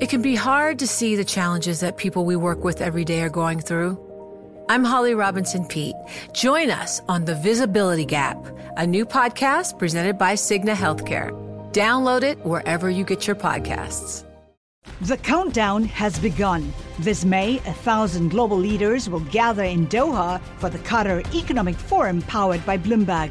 It can be hard to see the challenges that people we work with every day are going through. I'm Holly Robinson Peete. Join us on The Visibility Gap, a new podcast presented by Cigna Healthcare. Download it wherever you get your podcasts. The countdown has begun. This May, a thousand global leaders will gather in Doha for the Qatar Economic Forum powered by Bloomberg,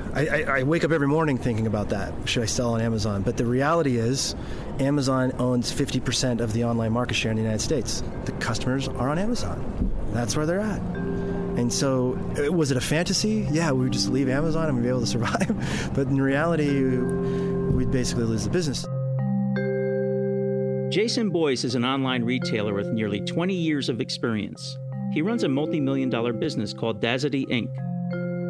I, I, I, wake up every morning thinking about that. Should I sell on Amazon? But the reality is, Amazon owns 50% of the online market share in the United States. The customers are on Amazon. That's where they're at. And so, uh, was it a fantasy? Yeah, we would just leave Amazon and we'd be able to survive. but in reality, we'd basically lose the business. Jason Boyce is an online retailer with nearly 20 years of experience. He runs a multi million dollar business called Dazadi Inc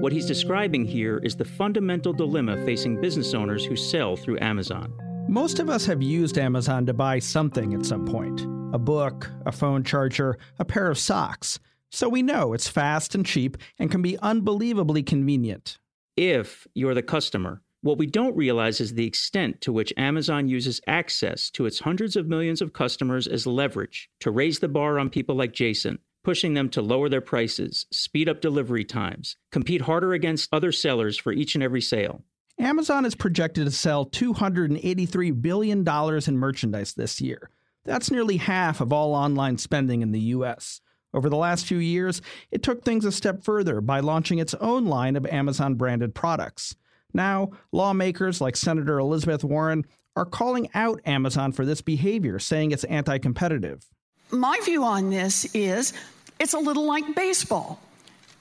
what he's describing here is the fundamental dilemma facing business owners who sell through Amazon. Most of us have used Amazon to buy something at some point a book, a phone charger, a pair of socks. So we know it's fast and cheap and can be unbelievably convenient. If you're the customer. What we don't realize is the extent to which Amazon uses access to its hundreds of millions of customers as leverage to raise the bar on people like Jason pushing them to lower their prices, speed up delivery times, compete harder against other sellers for each and every sale. Amazon is projected to sell $283 billion in merchandise this year. That's nearly half of all online spending in the U.S. Over the last few years, it took things a step further by launching its own line of Amazon branded products. Now, lawmakers like Senator Elizabeth Warren are calling out Amazon for this behavior, saying it's anti competitive my view on this is it's a little like baseball.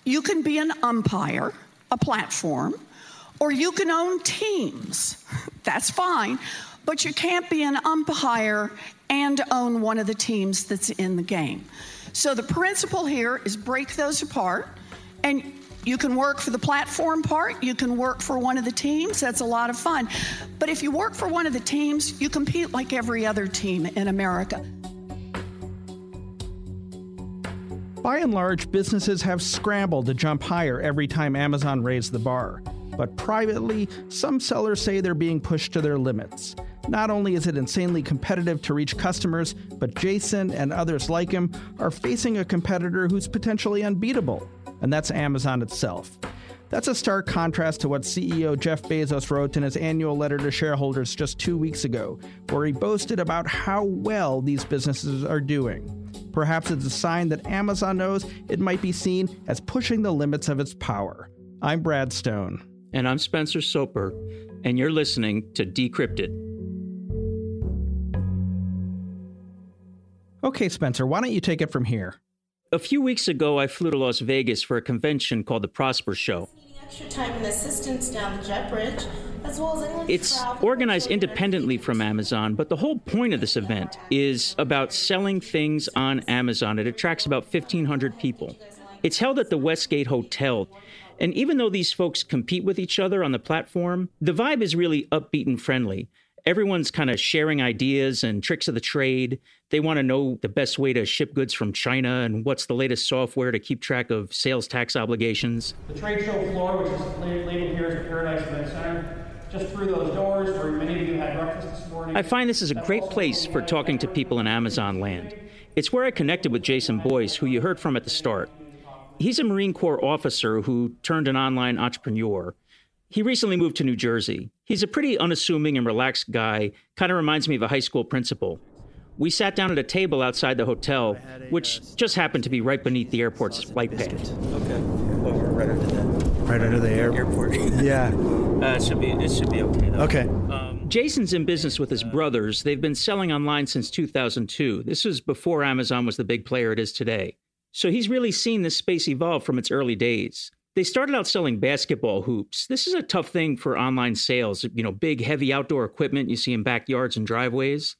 You can be an umpire, a platform, or you can own teams. That's fine. But you can't be an umpire and own one of the teams that's in the game. So the principle here is break those apart and you can work for the platform part, you can work for one of the teams, that's a lot of fun. But if you work for one of the teams, you compete like every other team in America. By and large, businesses have scrambled to jump higher every time Amazon raised the bar. But privately, some sellers say they're being pushed to their limits. Not only is it insanely competitive to reach customers, but Jason and others like him are facing a competitor who's potentially unbeatable, and that's Amazon itself. That's a stark contrast to what CEO Jeff Bezos wrote in his annual letter to shareholders just two weeks ago, where he boasted about how well these businesses are doing. Perhaps it's a sign that Amazon knows it might be seen as pushing the limits of its power. I'm Brad Stone. And I'm Spencer Soper, and you're listening to Decrypted. Okay, Spencer, why don't you take it from here? A few weeks ago, I flew to Las Vegas for a convention called the Prosper Show. Extra time and assistance down the jet bridge as well as It's organized independently from Amazon, but the whole point of this event is about selling things on Amazon. It attracts about 1,500 people. It's held at the Westgate Hotel. And even though these folks compete with each other on the platform, the vibe is really upbeat and friendly. Everyone's kind of sharing ideas and tricks of the trade. They want to know the best way to ship goods from China and what's the latest software to keep track of sales tax obligations. The trade show floor, which is labeled here as the Paradise Event Center, just through those doors where many of you had breakfast this morning. I find this is a great place for talking to people in Amazon land. It's where I connected with Jason Boyce, who you heard from at the start. He's a Marine Corps officer who turned an online entrepreneur. He recently moved to New Jersey. He's a pretty unassuming and relaxed guy, kind of reminds me of a high school principal. We sat down at a table outside the hotel, which just happened to be right beneath the airport's flight pad. Okay. Over right under that. Right under the air- airport. yeah. Uh, it should be. It should be okay. Though. Okay. Um, Jason's in business with his brothers. They've been selling online since 2002. This was before Amazon was the big player it is today. So he's really seen this space evolve from its early days. They started out selling basketball hoops. This is a tough thing for online sales, you know, big, heavy outdoor equipment you see in backyards and driveways.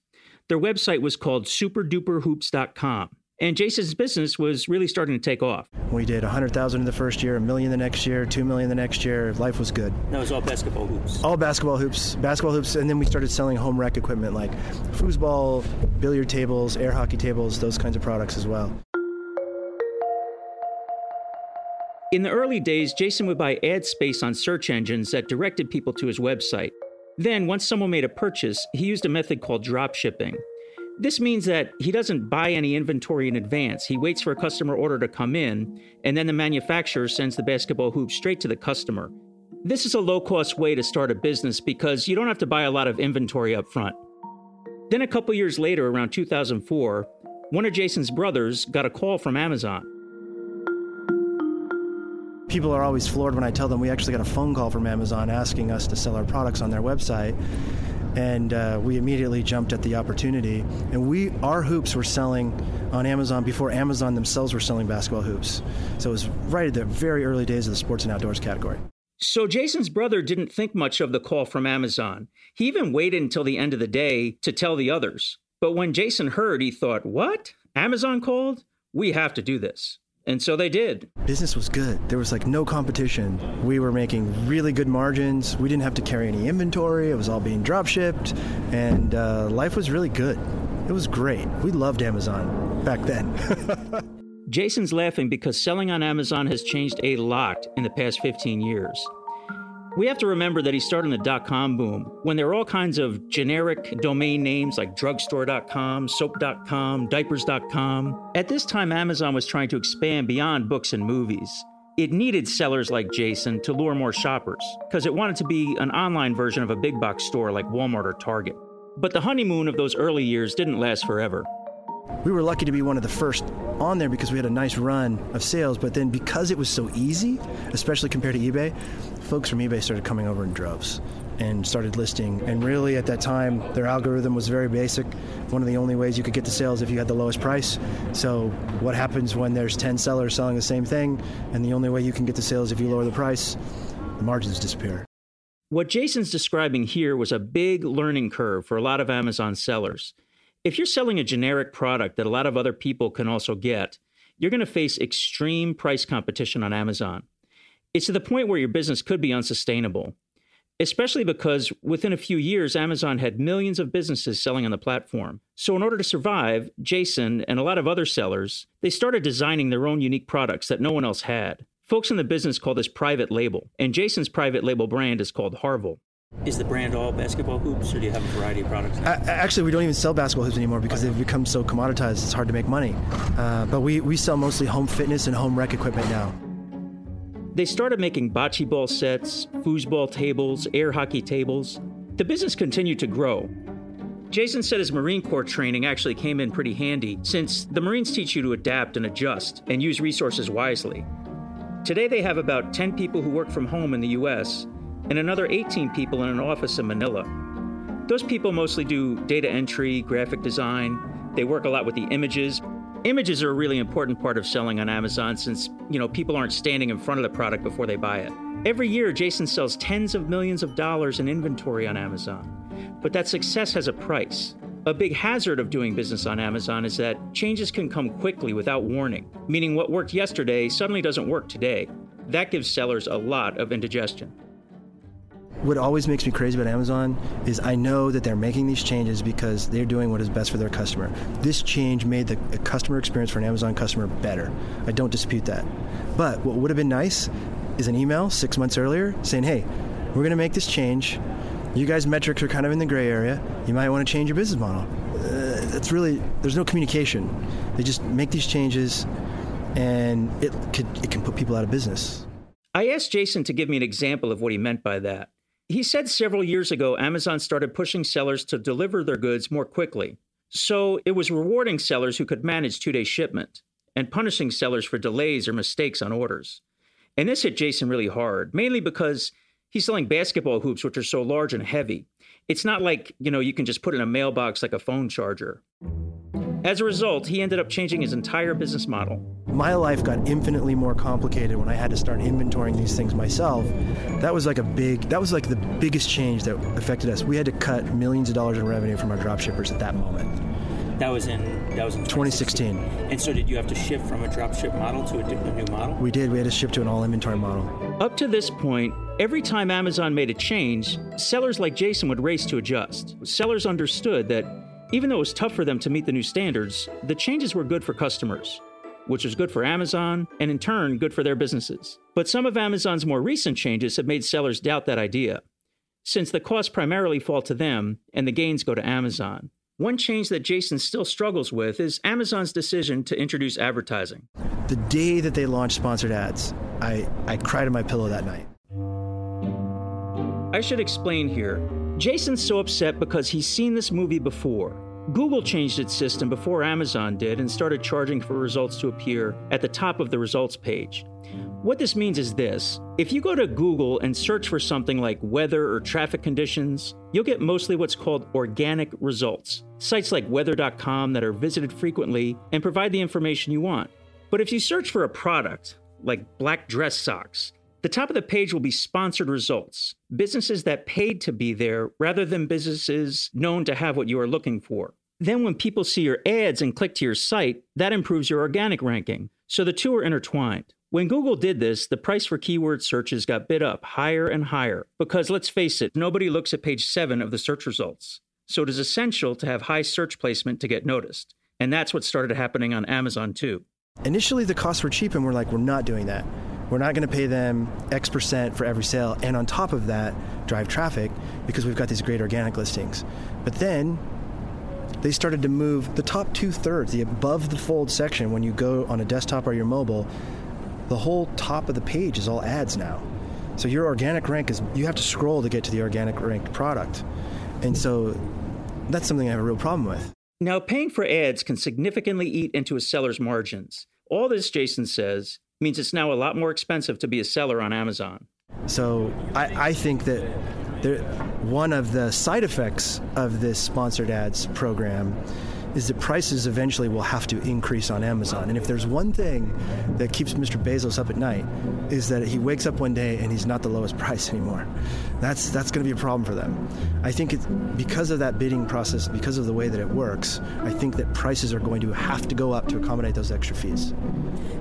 Their website was called superduperhoops.com. and Jason's business was really starting to take off. We did 100,000 in the first year, a million the next year, 2 million the next year. Life was good. That was all basketball hoops. All basketball hoops, basketball hoops, and then we started selling home rec equipment like foosball, billiard tables, air hockey tables, those kinds of products as well. In the early days, Jason would buy ad space on search engines that directed people to his website. Then, once someone made a purchase, he used a method called drop shipping. This means that he doesn't buy any inventory in advance. He waits for a customer order to come in, and then the manufacturer sends the basketball hoop straight to the customer. This is a low cost way to start a business because you don't have to buy a lot of inventory up front. Then, a couple years later, around 2004, one of Jason's brothers got a call from Amazon. People are always floored when I tell them we actually got a phone call from Amazon asking us to sell our products on their website and uh, we immediately jumped at the opportunity. And we, our hoops were selling on Amazon before Amazon themselves were selling basketball hoops. So it was right at the very early days of the sports and outdoors category. So Jason's brother didn't think much of the call from Amazon. He even waited until the end of the day to tell the others. But when Jason heard, he thought, "What? Amazon called? We have to do this." And so they did. Business was good. There was like no competition. We were making really good margins. We didn't have to carry any inventory. It was all being drop shipped, and uh, life was really good. It was great. We loved Amazon back then. Jason's laughing because selling on Amazon has changed a lot in the past 15 years. We have to remember that he started in the dot com boom when there were all kinds of generic domain names like drugstore.com, soap.com, diapers.com. At this time, Amazon was trying to expand beyond books and movies. It needed sellers like Jason to lure more shoppers because it wanted to be an online version of a big box store like Walmart or Target. But the honeymoon of those early years didn't last forever. We were lucky to be one of the first on there because we had a nice run of sales, but then because it was so easy, especially compared to eBay, folks from eBay started coming over in droves and started listing. And really, at that time, their algorithm was very basic. One of the only ways you could get the sales if you had the lowest price. So, what happens when there's 10 sellers selling the same thing, and the only way you can get the sales if you lower the price? The margins disappear. What Jason's describing here was a big learning curve for a lot of Amazon sellers. If you're selling a generic product that a lot of other people can also get, you're going to face extreme price competition on Amazon. It's to the point where your business could be unsustainable, especially because within a few years, Amazon had millions of businesses selling on the platform. So, in order to survive, Jason and a lot of other sellers, they started designing their own unique products that no one else had. Folks in the business call this private label, and Jason's private label brand is called Harville. Is the brand all basketball hoops, or do you have a variety of products? Uh, actually, we don't even sell basketball hoops anymore because they've become so commoditized. It's hard to make money. Uh, but we, we sell mostly home fitness and home rec equipment now. They started making bocce ball sets, foosball tables, air hockey tables. The business continued to grow. Jason said his Marine Corps training actually came in pretty handy since the Marines teach you to adapt and adjust and use resources wisely. Today they have about 10 people who work from home in the US and another 18 people in an office in Manila. Those people mostly do data entry, graphic design. They work a lot with the images, Images are a really important part of selling on Amazon since, you know, people aren't standing in front of the product before they buy it. Every year, Jason sells tens of millions of dollars in inventory on Amazon. But that success has a price. A big hazard of doing business on Amazon is that changes can come quickly without warning, meaning what worked yesterday suddenly doesn't work today. That gives sellers a lot of indigestion. What always makes me crazy about Amazon is I know that they're making these changes because they're doing what is best for their customer. This change made the customer experience for an Amazon customer better. I don't dispute that. But what would have been nice is an email six months earlier saying, hey, we're going to make this change. You guys' metrics are kind of in the gray area. You might want to change your business model. Uh, that's really, there's no communication. They just make these changes and it, could, it can put people out of business. I asked Jason to give me an example of what he meant by that. He said several years ago, Amazon started pushing sellers to deliver their goods more quickly. So it was rewarding sellers who could manage two day shipment and punishing sellers for delays or mistakes on orders. And this hit Jason really hard, mainly because he's selling basketball hoops, which are so large and heavy. It's not like, you know, you can just put in a mailbox like a phone charger. As a result, he ended up changing his entire business model. My life got infinitely more complicated when I had to start inventorying these things myself. That was like a big, that was like the biggest change that affected us. We had to cut millions of dollars in revenue from our dropshippers at that moment. That was in that was in 2016. 2016. And so, did you have to shift from a drop ship model to a, a new model? We did. We had to ship to an all inventory model. Up to this point, every time Amazon made a change, sellers like Jason would race to adjust. Sellers understood that even though it was tough for them to meet the new standards, the changes were good for customers, which was good for Amazon and in turn good for their businesses. But some of Amazon's more recent changes have made sellers doubt that idea, since the costs primarily fall to them and the gains go to Amazon. One change that Jason still struggles with is Amazon's decision to introduce advertising. The day that they launched sponsored ads, I, I cried in my pillow that night. I should explain here. Jason's so upset because he's seen this movie before. Google changed its system before Amazon did and started charging for results to appear at the top of the results page. What this means is this if you go to Google and search for something like weather or traffic conditions, you'll get mostly what's called organic results. Sites like weather.com that are visited frequently and provide the information you want. But if you search for a product, like black dress socks, the top of the page will be sponsored results, businesses that paid to be there rather than businesses known to have what you are looking for. Then, when people see your ads and click to your site, that improves your organic ranking. So the two are intertwined. When Google did this, the price for keyword searches got bid up higher and higher because let's face it, nobody looks at page 7 of the search results. So it is essential to have high search placement to get noticed. And that's what started happening on Amazon too. Initially, the costs were cheap, and we're like, we're not doing that. We're not going to pay them X percent for every sale, and on top of that, drive traffic because we've got these great organic listings. But then they started to move the top two thirds, the above the fold section, when you go on a desktop or your mobile, the whole top of the page is all ads now. So your organic rank is, you have to scroll to get to the organic ranked product. And so that's something I have a real problem with. Now, paying for ads can significantly eat into a seller's margins. All this, Jason says, means it's now a lot more expensive to be a seller on Amazon. So I, I think that there, one of the side effects of this sponsored ads program is that prices eventually will have to increase on Amazon. And if there's one thing that keeps Mr. Bezos up at night, is that he wakes up one day and he's not the lowest price anymore. That's that's going to be a problem for them. I think it's because of that bidding process, because of the way that it works. I think that prices are going to have to go up to accommodate those extra fees.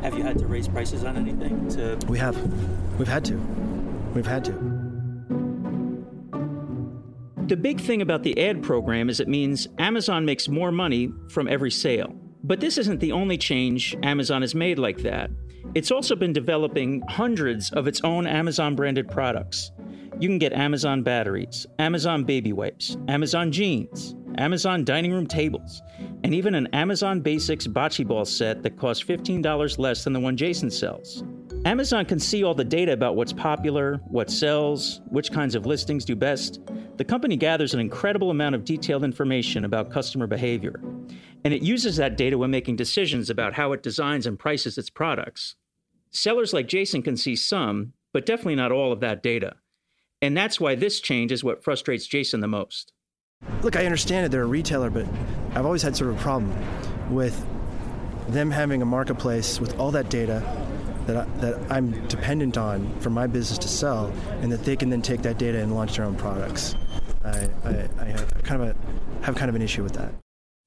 Have you had to raise prices on anything? To We have, we've had to, we've had to. The big thing about the ad program is it means Amazon makes more money from every sale. But this isn't the only change Amazon has made like that. It's also been developing hundreds of its own Amazon branded products. You can get Amazon batteries, Amazon baby wipes, Amazon jeans, Amazon dining room tables, and even an Amazon Basics bocce ball set that costs $15 less than the one Jason sells. Amazon can see all the data about what's popular, what sells, which kinds of listings do best. The company gathers an incredible amount of detailed information about customer behavior, and it uses that data when making decisions about how it designs and prices its products. Sellers like Jason can see some, but definitely not all of that data. And that's why this change is what frustrates Jason the most. Look, I understand it, they're a retailer, but I've always had sort of a problem with them having a marketplace with all that data that, I, that I'm dependent on for my business to sell, and that they can then take that data and launch their own products. I, I, I have kind of a, have kind of an issue with that.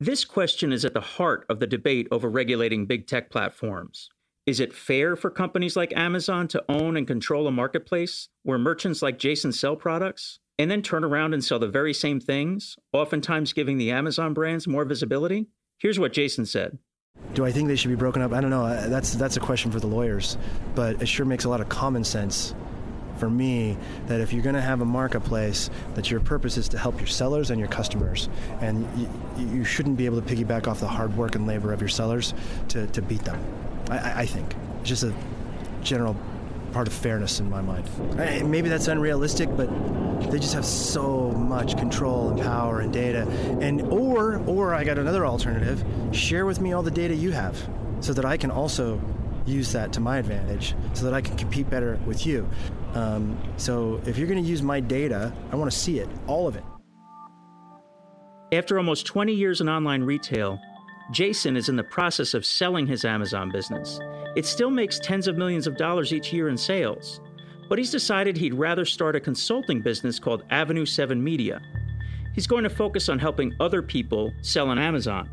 This question is at the heart of the debate over regulating big tech platforms. Is it fair for companies like Amazon to own and control a marketplace where merchants like Jason sell products and then turn around and sell the very same things, oftentimes giving the Amazon brands more visibility? Here's what Jason said. Do I think they should be broken up? I don't know. Uh, that's that's a question for the lawyers, but it sure makes a lot of common sense for me that if you're going to have a marketplace, that your purpose is to help your sellers and your customers, and you, you shouldn't be able to piggyback off the hard work and labor of your sellers to, to beat them. I, I think it's just a general part of fairness in my mind. Maybe that's unrealistic, but they just have so much control and power and data. And or or I got another alternative. Share with me all the data you have so that I can also use that to my advantage so that I can compete better with you. Um, so if you're going to use my data, I want to see it, all of it. After almost 20 years in online retail, Jason is in the process of selling his Amazon business. It still makes tens of millions of dollars each year in sales. But he's decided he'd rather start a consulting business called Avenue 7 Media. He's going to focus on helping other people sell on Amazon.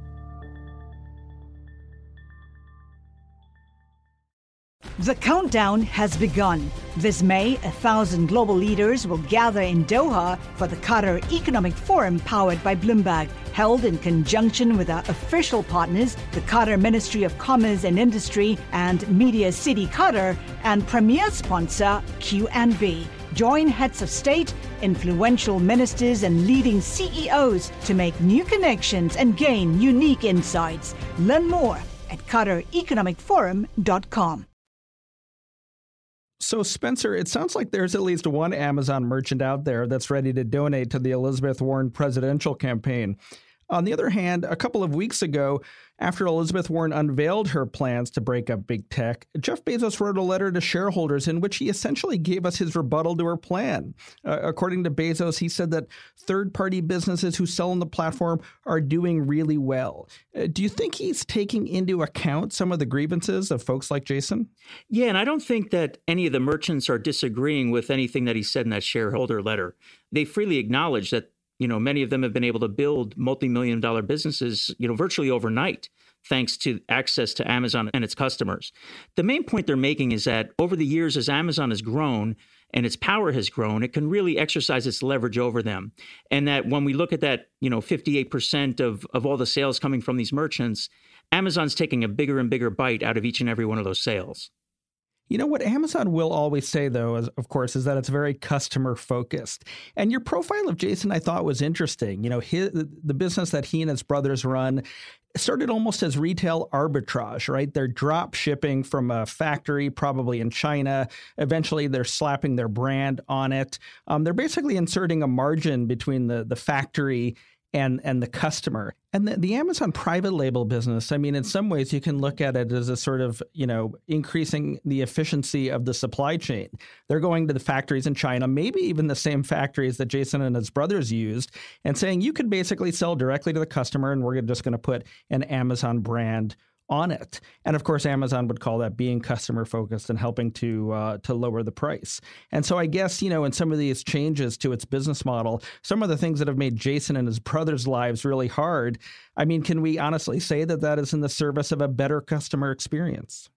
The countdown has begun. This May, a thousand global leaders will gather in Doha for the Qatar Economic Forum powered by Bloomberg held in conjunction with our official partners, the Qatar Ministry of Commerce and Industry and Media City Qatar, and premier sponsor QNB. Join heads of state, influential ministers, and leading CEOs to make new connections and gain unique insights. Learn more at QatarEconomicForum.com. So, Spencer, it sounds like there's at least one Amazon merchant out there that's ready to donate to the Elizabeth Warren presidential campaign. On the other hand, a couple of weeks ago, after Elizabeth Warren unveiled her plans to break up big tech, Jeff Bezos wrote a letter to shareholders in which he essentially gave us his rebuttal to her plan. Uh, according to Bezos, he said that third party businesses who sell on the platform are doing really well. Uh, do you think he's taking into account some of the grievances of folks like Jason? Yeah, and I don't think that any of the merchants are disagreeing with anything that he said in that shareholder letter. They freely acknowledge that you know, many of them have been able to build multi-million dollar businesses, you know, virtually overnight thanks to access to Amazon and its customers. The main point they're making is that over the years as Amazon has grown and its power has grown, it can really exercise its leverage over them. And that when we look at that, you know, 58% of of all the sales coming from these merchants, Amazon's taking a bigger and bigger bite out of each and every one of those sales. You know what Amazon will always say, though, is, of course, is that it's very customer focused. And your profile of Jason, I thought, was interesting. You know, his, the business that he and his brothers run started almost as retail arbitrage, right? They're drop shipping from a factory, probably in China. Eventually, they're slapping their brand on it. Um, they're basically inserting a margin between the the factory and and the customer. And the, the amazon private label business i mean in some ways you can look at it as a sort of you know increasing the efficiency of the supply chain. They're going to the factories in china maybe even the same factories that jason and his brothers used and saying you could basically sell directly to the customer and we're just going to put an amazon brand on it. And of course, Amazon would call that being customer focused and helping to uh, to lower the price. And so I guess you know, in some of these changes to its business model, some of the things that have made Jason and his brothers' lives really hard. I mean, can we honestly say that that is in the service of a better customer experience?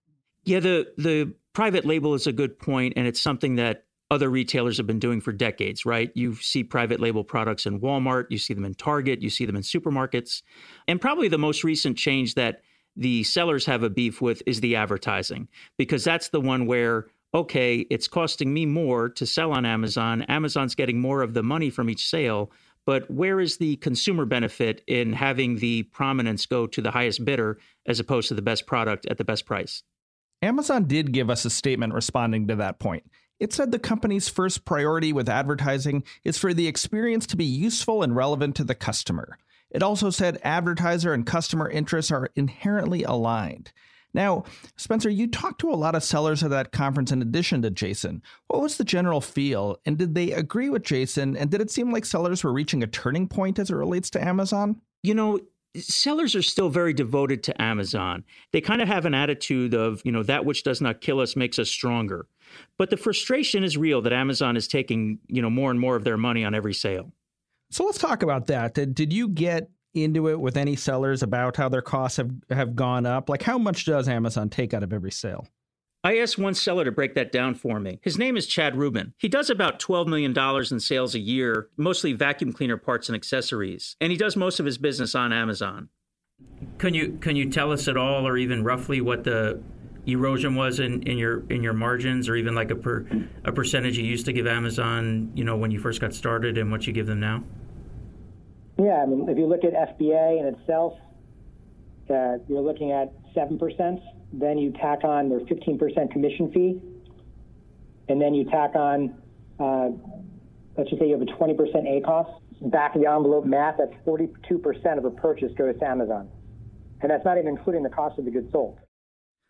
Yeah, the the private label is a good point, and it's something that other retailers have been doing for decades, right? You see private label products in Walmart, you see them in Target, you see them in supermarkets. And probably the most recent change that the sellers have a beef with is the advertising. Because that's the one where okay it's costing me more to sell on Amazon. Amazon's getting more of the money from each sale but where is the consumer benefit in having the prominence go to the highest bidder as opposed to the best product at the best price? Amazon did give us a statement responding to that point. It said the company's first priority with advertising is for the experience to be useful and relevant to the customer. It also said advertiser and customer interests are inherently aligned. Now, Spencer, you talked to a lot of sellers at that conference in addition to Jason. What was the general feel? And did they agree with Jason? And did it seem like sellers were reaching a turning point as it relates to Amazon? You know, sellers are still very devoted to Amazon. They kind of have an attitude of, you know, that which does not kill us makes us stronger. But the frustration is real that Amazon is taking, you know, more and more of their money on every sale. So let's talk about that. Did, did you get into it with any sellers about how their costs have, have gone up? Like, how much does Amazon take out of every sale? I asked one seller to break that down for me. His name is Chad Rubin. He does about $12 million in sales a year, mostly vacuum cleaner parts and accessories, and he does most of his business on Amazon. Can you can you tell us at all or even roughly what the erosion was in, in your in your margins or even like a per, a percentage you used to give Amazon, you know, when you first got started and what you give them now? Yeah, I mean, if you look at FBA in itself, uh, you're looking at 7%. Then you tack on their 15% commission fee. And then you tack on, uh, let's just say you have a 20% ACOS. Back of the envelope math, that's 42% of a purchase goes to Amazon. And that's not even including the cost of the goods sold.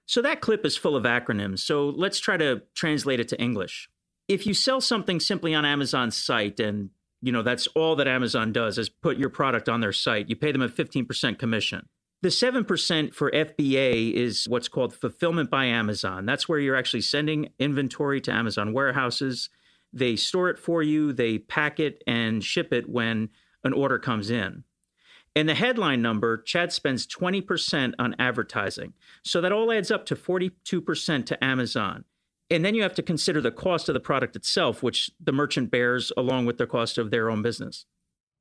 So that clip is full of acronyms. So let's try to translate it to English. If you sell something simply on Amazon's site and you know that's all that Amazon does is put your product on their site. You pay them a 15% commission. The 7% for FBA is what's called fulfillment by Amazon. That's where you're actually sending inventory to Amazon warehouses. They store it for you, they pack it and ship it when an order comes in. And the headline number, Chad spends 20% on advertising. So that all adds up to 42% to Amazon. And then you have to consider the cost of the product itself, which the merchant bears along with the cost of their own business.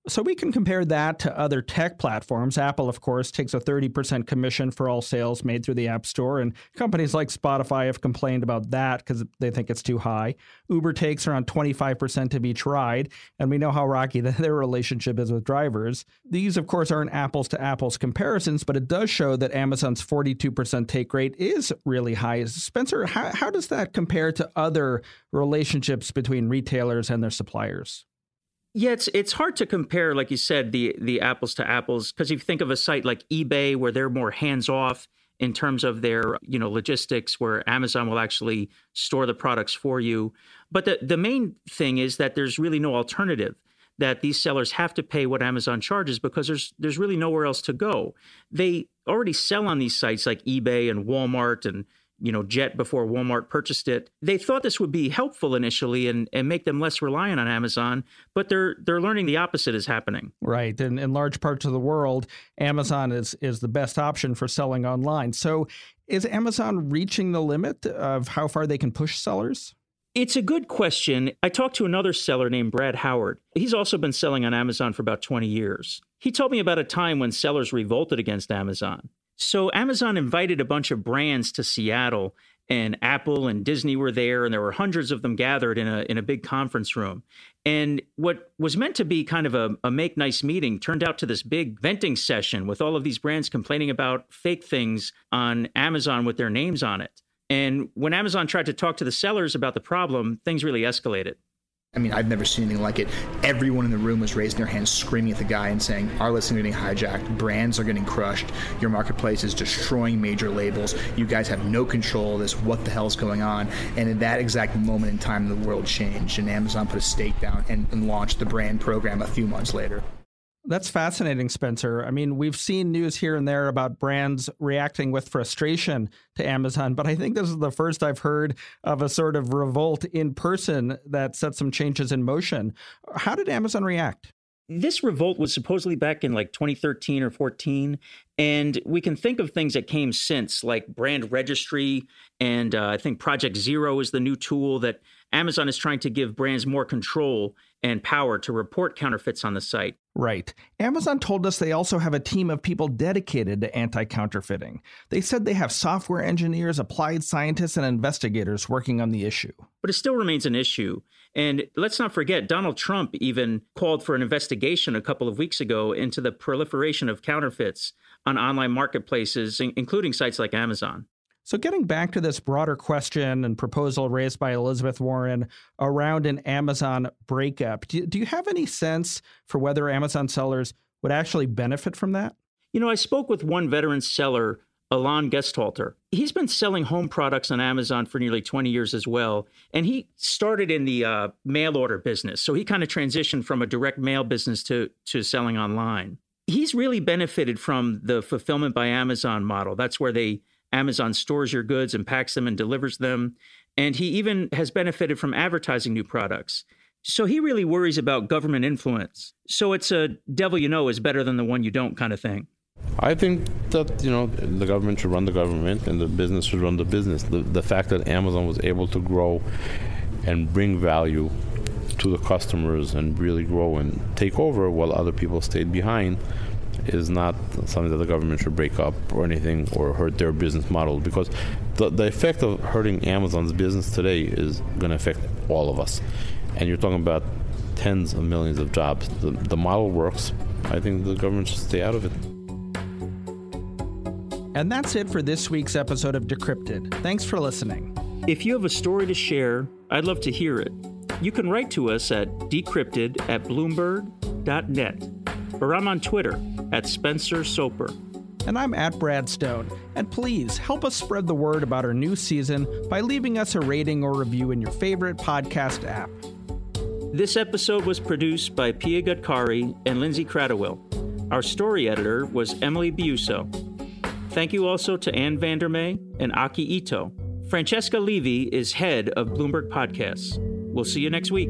So we can compare that to other tech platforms. Apple, of course, takes a 30% commission for all sales made through the App Store, and companies like Spotify have complained about that because they think it's too high. Uber takes around 25% of each ride, and we know how rocky their relationship is with drivers. These, of course, aren't apples to apples comparisons, but it does show that Amazon's 42% take rate is really high. Spencer, how, how does that compare to other relationships between retailers and their suppliers? Yeah, it's it's hard to compare, like you said, the the apples to apples, because if you think of a site like eBay, where they're more hands off in terms of their you know logistics, where Amazon will actually store the products for you. But the the main thing is that there's really no alternative. That these sellers have to pay what Amazon charges because there's there's really nowhere else to go. They already sell on these sites like eBay and Walmart and you know, Jet before Walmart purchased it. They thought this would be helpful initially and, and make them less reliant on Amazon, but they're they're learning the opposite is happening. Right. And in large parts of the world, Amazon is is the best option for selling online. So is Amazon reaching the limit of how far they can push sellers? It's a good question. I talked to another seller named Brad Howard. He's also been selling on Amazon for about 20 years. He told me about a time when sellers revolted against Amazon. So Amazon invited a bunch of brands to Seattle and Apple and Disney were there and there were hundreds of them gathered in a in a big conference room. And what was meant to be kind of a, a make nice meeting turned out to this big venting session with all of these brands complaining about fake things on Amazon with their names on it. And when Amazon tried to talk to the sellers about the problem, things really escalated. I mean, I've never seen anything like it. Everyone in the room was raising their hands, screaming at the guy and saying, Our listings are getting hijacked, brands are getting crushed, your marketplace is destroying major labels, you guys have no control of this, what the hell's going on? And in that exact moment in time, the world changed, and Amazon put a stake down and, and launched the brand program a few months later. That's fascinating, Spencer. I mean, we've seen news here and there about brands reacting with frustration to Amazon, but I think this is the first I've heard of a sort of revolt in person that set some changes in motion. How did Amazon react? This revolt was supposedly back in like 2013 or 14. And we can think of things that came since, like brand registry. And uh, I think Project Zero is the new tool that Amazon is trying to give brands more control and power to report counterfeits on the site. Right. Amazon told us they also have a team of people dedicated to anti counterfeiting. They said they have software engineers, applied scientists, and investigators working on the issue. But it still remains an issue. And let's not forget, Donald Trump even called for an investigation a couple of weeks ago into the proliferation of counterfeits on online marketplaces, including sites like Amazon. So, getting back to this broader question and proposal raised by Elizabeth Warren around an Amazon breakup, do, do you have any sense for whether Amazon sellers would actually benefit from that? You know, I spoke with one veteran seller, Alon Gesthalter. He's been selling home products on Amazon for nearly 20 years as well. And he started in the uh, mail order business. So he kind of transitioned from a direct mail business to, to selling online. He's really benefited from the fulfillment by Amazon model. That's where they Amazon stores your goods and packs them and delivers them. And he even has benefited from advertising new products. So he really worries about government influence. So it's a devil you know is better than the one you don't kind of thing. I think that you know the government should run the government and the business should run the business. The, the fact that Amazon was able to grow and bring value to the customers and really grow and take over while other people stayed behind is not something that the government should break up or anything or hurt their business model because the, the effect of hurting Amazon's business today is going to affect all of us. And you're talking about tens of millions of jobs. The, the model works. I think the government should stay out of it. And that's it for this week's episode of Decrypted. Thanks for listening. If you have a story to share, I'd love to hear it. You can write to us at decrypted at bloomberg.net or I'm on Twitter at Spencer Soper. And I'm at Brad Stone. And please help us spread the word about our new season by leaving us a rating or review in your favorite podcast app. This episode was produced by Pia Gadkari and Lindsay Cradwell. Our story editor was Emily Biuso. Thank you also to Anne VanderMey and Aki Ito. Francesca Levy is head of Bloomberg Podcasts. We'll see you next week.